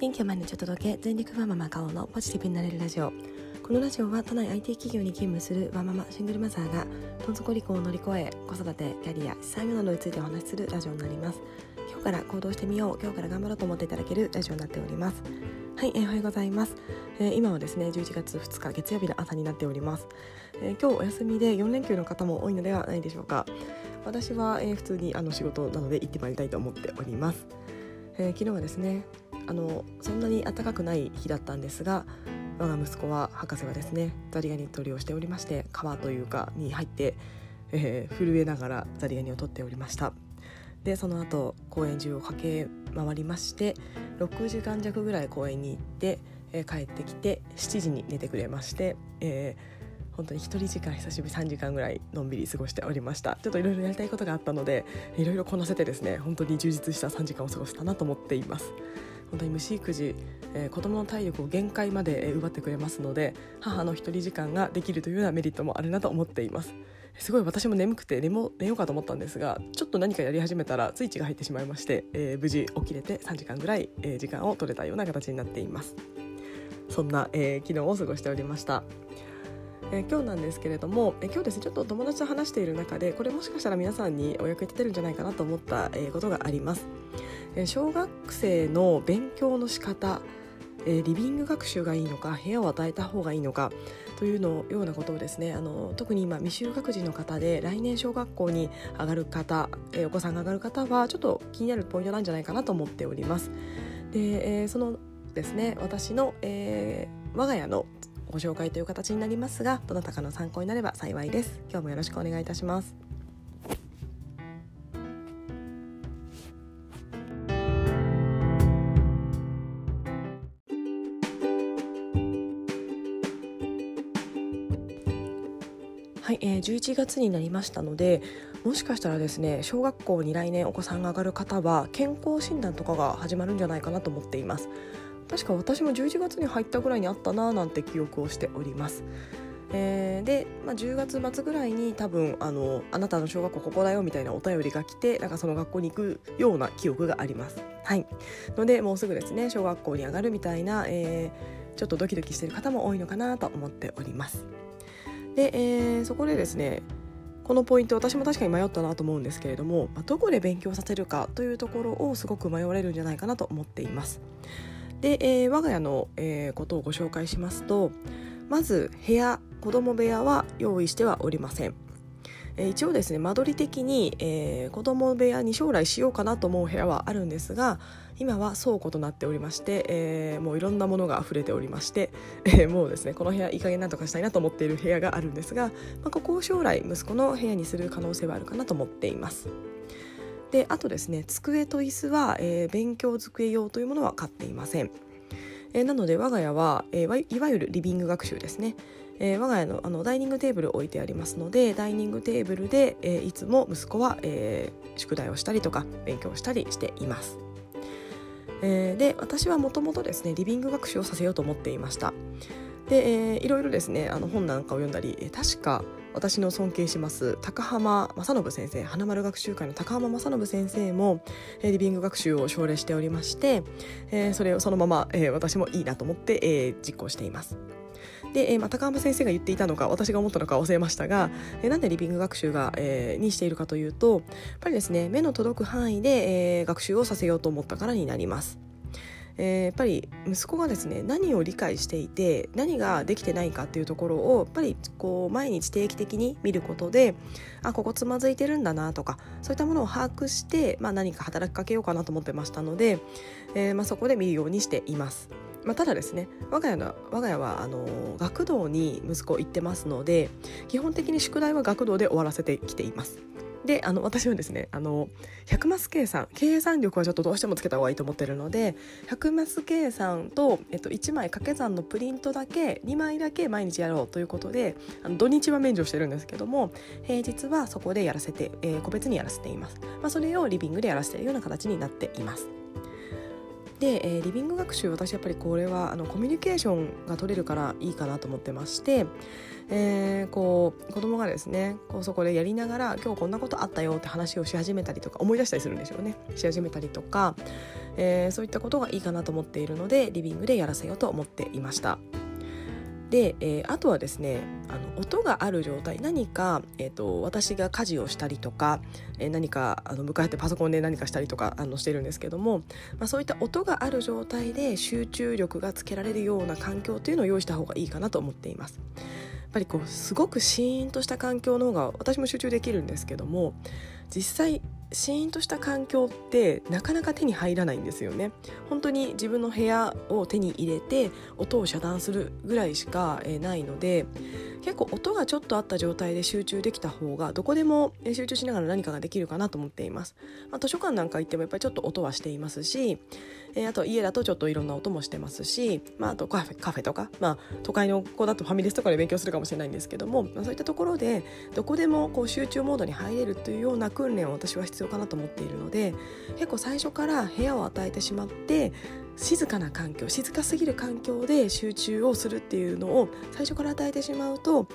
元気を毎日お届け全力ワンママ顔のポジティブになれるラジオこのラジオは都内 IT 企業に勤務するワンママシングルマザーがどん底離婚を乗り越え子育てキャリア資産業などについてお話しするラジオになります。今日から行動してみよう今日から頑張ろうと思っていただけるラジオになっております。はい、えー、おはようございます、えー、今はですね11月2日月曜日の朝になっております、えー、今日お休みで4連休の方も多いのではないでしょうか。私は、えー、普通にあの仕事なので行ってまいりたいと思っております、えー、昨日はですねあのそんなに暖かくない日だったんですが我が息子は博士はですねザリガニ取りをしておりまして川というかに入って、えー、震えながらザリガニを取っておりました。でその後公園中を駆け回りまして6時間弱ぐらい公園に行って、えー、帰ってきて7時に寝てくれまして、えー、本当に1人時間久しぶり3時間ぐらいのんびり過ごしておりました。ちょっといろいろやりたいことがあったのでいろいろこなせてですね本当に充実した3時間を過ごしたなと思っています。本当に虫育児、えー、子どもの体力を限界まで奪ってくれますので母の一人時間ができるというようなメリットもあるなと思っています。すごい私も眠くて寝も寝ようかと思ったんですがちょっと何かやり始めたらスイッチが入ってしまいまして、えー、無事起きれて3時間ぐらい、えー、時間を取れたような形になっています。そんな、えー、昨日を過ごしておりました。え今日なんですけれども、え今日ですねちょっと友達と話している中でこれもしかしたら皆さんにお役に立てるんじゃないかなと思った、えことがあります。小学生の勉強の仕方リビング学習がいいのか部屋を与えた方がいいのかというのようなことをですねあの特に今未就学児の方で来年小学校に上がる方お子さんが上がる方はちょっと気になるポイントなんじゃないかなと思っております。で、え、そのですね私の、えー、我が家のご紹介という形になりますがどなたかの参考になれば幸いです今日もよろしくお願いいたしますえー、11月になりましたのでもしかしたらですね小学校に来年お子さんが上がる方は健康診断とかが始まるんじゃないかなと思っています確か私も11月に入ったぐらいにあったななんて記憶をしておりますえー、で、まあ、10月末ぐらいに多分あのあなたの小学校ここだよみたいなお便りが来てなんかその学校に行くような記憶があります。はいのでもうすぐですね小学校に上がるみたいな、えー、ちょっとドキドキしてる方も多いのかなと思っております。で、えー、そこでですねこのポイント私も確かに迷ったなと思うんですけれども、まあ、どこで勉強させるかというところをすごく迷われるんじゃないかなと思っています。で、えー、我が家の、えー、ことをご紹介しますとまず部屋子供部屋は用意してはおりません。え一応ですね間取り的に、えー、子供部屋に将来しようかなと思う部屋はあるんですが今は倉庫となっておりまして、えー、もういろんなものが溢れておりまして、えー、もうですねこの部屋いい加減なんとかしたいなと思っている部屋があるんですが、まあ、ここを将来息子の部屋にする可能性はあるかなと思っています。であとですね机と椅子は、えー、勉強机用というものは買っていません。えー、なので我が家は、えー、いわゆるリビング学習ですね、えー、我が家のあのダイニングテーブル置いてありますのでダイニングテーブルで、えー、いつも息子は、えー、宿題をしたりとか勉強したりしています。えー、で私はもともとですねリビング学習をさせようと思っていました。で、えー、いろいろですねあの本なんかを読んだり、えー、確か私の尊敬します高浜正信先生花丸学習会の高浜正信先生も、えー、リビング学習を奨励しておりまして、えー、それをそのまま、えー、私もいいなと思って、えー、実行しています。で、えーまあ、高浜先生が言っていたのか私が思ったのか忘れましたが、えー、なんでリビング学習が、えー、にしているかというとやっぱりですね目の届く範囲で、えー、学習をさせようと思ったからになります。えー、やっぱり息子がですね何を理解していて何ができてないかっていうところをやっぱりこう毎日定期的に見ることであここつまずいてるんだなとかそういったものを把握して、まあ、何か働きかけようかなと思ってましたので、えーまあ、そこで見るようにしています。まあ、ただですね我が家の我が家はあの学童に息子行ってますので基本的に宿題は学童で終わらせてきています。であの私はですねあの100マス計算計算力はちょっとどうしてもつけた方がいいと思ってるので100マス計算と、えっと、1枚掛け算のプリントだけ2枚だけ毎日やろうということであの土日は免除してるんですけども平日はそこでやらせて、えー、個別にやらせています、まあ、それをリビングでやらせているような形になっていますで、えー、リビング学習私やっぱりこれはあのコミュニケーションが取れるからいいかなと思ってまして、えー、こう子供がですねこうそこでやりながら今日こんなことあったよって話をし始めたりとか思い出したりするんでしょうねし始めたりとか、えー、そういったことがいいかなと思っているのでリビングでやらせようと思っていました。で、えー、あとはですねあの音がある状態何か、えーと、私が家事をしたりとか、えー、何かあの向かってパソコンで何かしたりとかあのしてるんですけども、まあ、そういった音がある状態で集中力がつけられるような環境というのを用意した方がいいかなと思っています。やっぱりこうすごくシーンとした環境の方が私も集中できるんですけども実際シーンとした環境ってなかなか手に入らないんですよね。本当に自分の部屋を手に入れて音を遮断するぐらいしか、えないので結構音がちょっとあった状態で集中できた方がどこでも集中しながら何かができるかなと思っています、まあ、図書館なんか行ってもやっぱりちょっと音はしていますしえー、あと家だとちょっといろんな音もしてますし、まあ、あとカフェカフェとか、まあ、都会の子だとファミレスとかで勉強するかもしれないんですけども、まあ、そういったところでどこでもこう集中モードに入れるというような訓練を私は必要かなと思っているので結構最初から部屋を与えてしまって静かな環境静かすぎる環境で集中をするっていうのを最初から与えてしまうと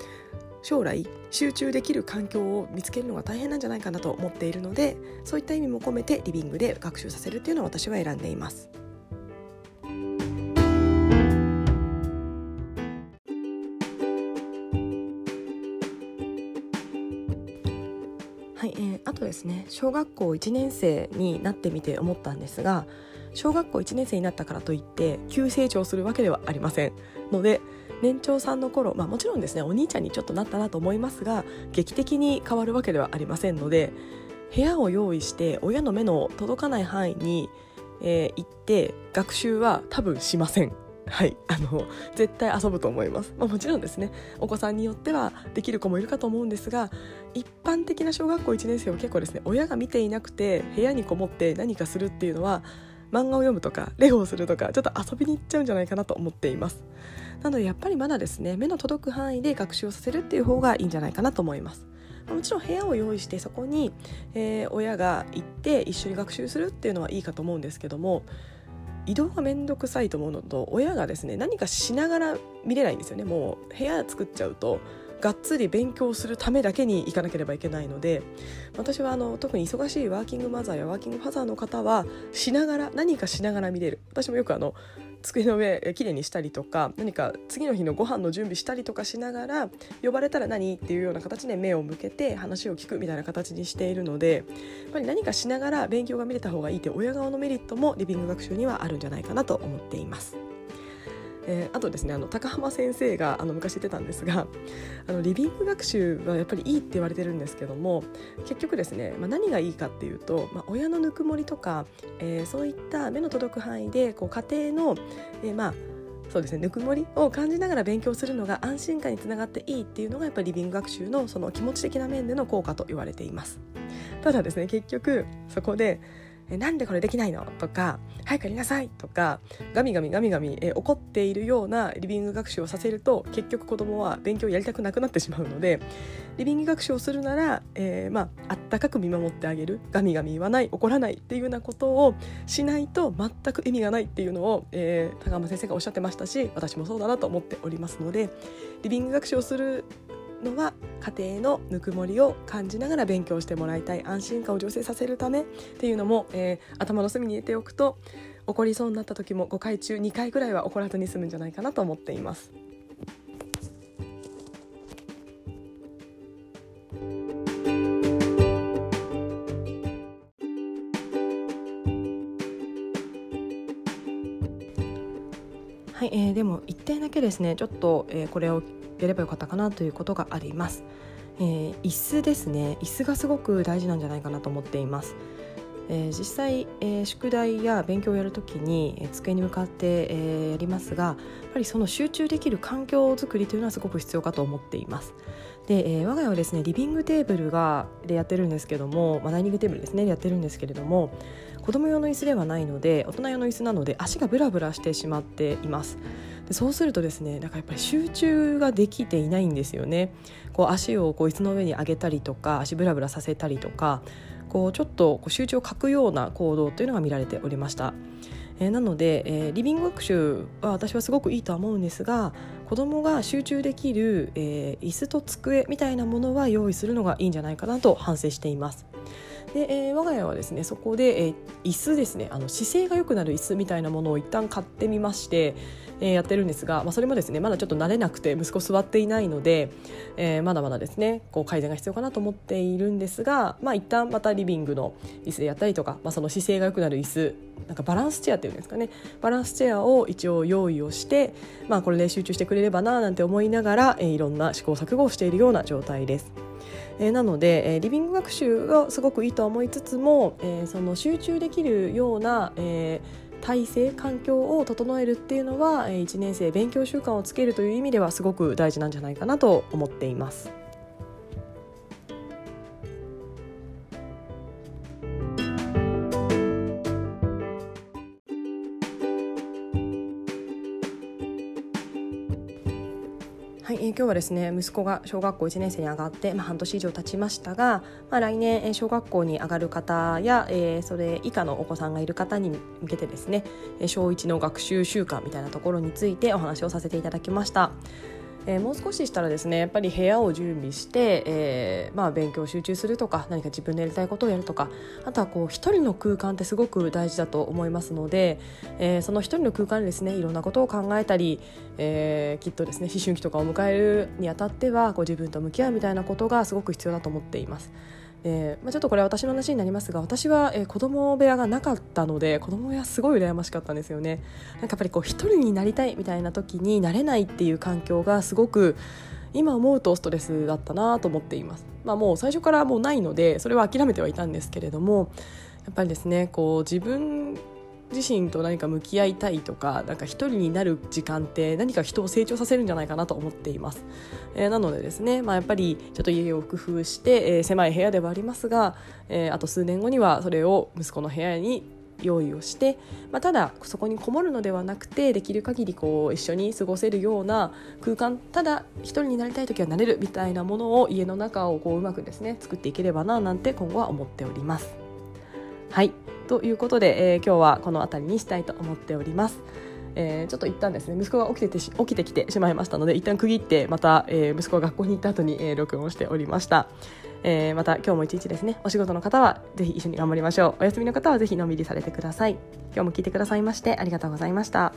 将来集中できる環境を見つけるのが大変なんじゃないかなと思っているのでそういった意味も込めてリビングで学習させるっていうのを私は選んでいます。い、えー、あとですね小学校1年生になってみて思ったんですが小学校1年生になったからといって急成長するわけではありませんので年長さんの頃、まあ、もちろんですねお兄ちゃんにちょっとなったなと思いますが劇的に変わるわけではありませんので部屋を用意して親の目の届かない範囲に、えー、行って学習は多分しません。はい、あの絶対遊ぶと思います、まあ、もちろんですね。お子さんによってはできる子もいるかと思うんですが一般的な小学校1年生は結構ですね親が見ていなくて部屋にこもって何かするっていうのは漫画を読むとかレゴをするとかちょっと遊びに行っちゃうんじゃないかなと思っています。なのでやっぱりまだですね目の届く範囲で学習をさせるっていう方がいいんじゃないかなと思います。もちろん部屋を用意してそこに、えー、親が行って一緒に学習するっていうのはいいかと思うんですけども移動が面倒くさいと思うのと親がですね何かしながら見れないんですよね。もう部屋作っちゃうとがっつり勉強するためだけに行かなければいけないので私はあの特に忙しいワーキングマザーやワーキングファザーの方はしながら何かしながら見れる私もよくあの机の上きれいにしたりとか何か次の日のご飯の準備したりとかしながら呼ばれたら何っていうような形で目を向けて話を聞くみたいな形にしているのでやっぱり何かしながら勉強が見れた方がいいって親側のメリットもリビング学習にはあるんじゃないかなと思っています。えー、あとですねあの高浜先生があの昔言ってたんですがあのリビング学習はやっぱりいいって言われてるんですけども結局ですね、まあ、何がいいかっていうと、まあ、親のぬくもりとか、えー、そういった目の届く範囲でこう家庭の、えー、まあそうですねぬくもりを感じながら勉強するのが安心感につながっていいっていうのがやっぱりリビング学習のその気持ち的な面での効果と言われています。ただですね結局そこでえなんでこれできないの？とか早くやりなさいとかガミガミガミガミ、え怒っているようなリビング学習をさせると結局子供は勉強やりたくなくなってしまうのでリビング学習をするなら、えー、まあ、ったかく見守ってあげる。ガミガミ言わない怒らないっていうようなことをしないと全く意味がないっていうのを、えー、高浜先生がおっしゃってましたし私もそうだなと思っておりますのでリビング学習をするのは家庭のぬくもりを感じながら勉強してもらいたい安心感を醸成させるためっていうのも、えー、頭の隅に入れておくと起こりそうになった時も5回中2回ぐらいは起こらずに済むんじゃないかなと思っています。はい、えー、でも1点だけですねちょっと、えー、これをやればよかったかなということがあります、えー、椅子ですね椅子がすごく大事なんじゃないかなと思っていますえー、実際、えー、宿題や勉強をやるときに、えー、机に向かって、えー、やりますがやっぱりその集中できる環境づくりというのはすごく必要かと思っています。で、えー、我が家はですねリビングテーブルがでやってるんですけども、まあ、ダイニングテーブルですねでやってるんですけれども子供用の椅子ではないので大人用の椅子なので足がブラブラしてしまっています。でそうするとですねなんかやっぱり集中ができていないんですよねこう足をこう椅子の上に上げたりとか足ブラブラさせたりとかこうちょっとこう集中を欠くような行動というのが見られておりました。えー、なので、えー、リビング学習は私はすごくいいとは思うんですが子どもが集中できる、えー、椅子と机みたいなものは用意するのがいいんじゃないかなと反省しています。で、えー、我が家はですねそこで、えー、椅子ですねあの姿勢が良くなる椅子みたいなものを一旦買ってみまして、えー、やってるんですが、まあ、それもですねまだちょっと慣れなくて息子座っていないので、えー、まだまだですねこう改善が必要かなと思っているんですが、まあ、一旦またリビングの椅子でやったりとか、まあ、その姿勢が良くなる椅子なんかバランスチェアっていうんですかねバランスチェアを一応用意をして、まあ、これで集中してくれればななんて思いながら、えー、いろんな試行錯誤をしているような状態です。えー、なので、えー、リビング学習がすごくいいとは思いつつも、えー、その集中できるような、えー、体制環境を整えるっていうのは、1年生勉強習慣をつけるという意味ではすごく大事なんじゃないかなと思っています。い、え、今日はですね息子が小学校1年生に上がって、まあ、半年以上経ちましたが、まあ、来年、え、小学校に上がる方や、えー、それ以下のお子さんがいる方に向けてですね小1の学習習慣みたいなところについてお話をさせていただきました。えー、もう少ししたらですねやっぱり部屋を準備して、えーまあ、勉強集中するとか何か自分でやりたいことをやるとかあとはこう一人の空間ってすごく大事だと思いますので、えー、その一人の空間でですねいろんなことを考えたり、え、きっとですね思春期とかを迎えるにあたってはこ自分と向き合うみたいなことがすごく必要だと思っています。えーまあ、ちょっとこれ私の話になりますが私は、えー、子供部屋がなかったので子供部屋すごい羨ましかったんですよね。なんかやっぱりこう一人になりたいみたいな時になれないっていう環境がすごく今思うとストレスだったなと思っています、まあ、もう最初からもうないのでそれは諦めてはいたんですけれどもやっぱりですねこう自分自身と何か向き合いたいとかなんか一人になる時間って何か人を成長させるんじゃないかなと思っています、えー、なのでですね、まあ、やっぱりちょっと家を工夫して、えー、狭い部屋ではありますが、えー、あと数年後にはそれを息子の部屋に用意をして、まあ、ただそこにこもるのではなくてできる限りこう一緒に過ごせるような空間ただ一人になりたい時はなれるみたいなものを家の中をこううまくですね作っていければななんて今後は思っております。はいということで、えー、今日はこの辺りにしたいと思っております。えー、ちょっと一旦ですね息子が起きてて起きてきてしまいましたので一旦区切ってまた、えー、息子が学校に行った後に、えー、録音をしておりました、えー、また今日も一日ですねお仕事の方はぜひ一緒に頑張りましょう。お休みの方はぜひのんびりされてください。今日も聞いてくださいましてありがとうございました。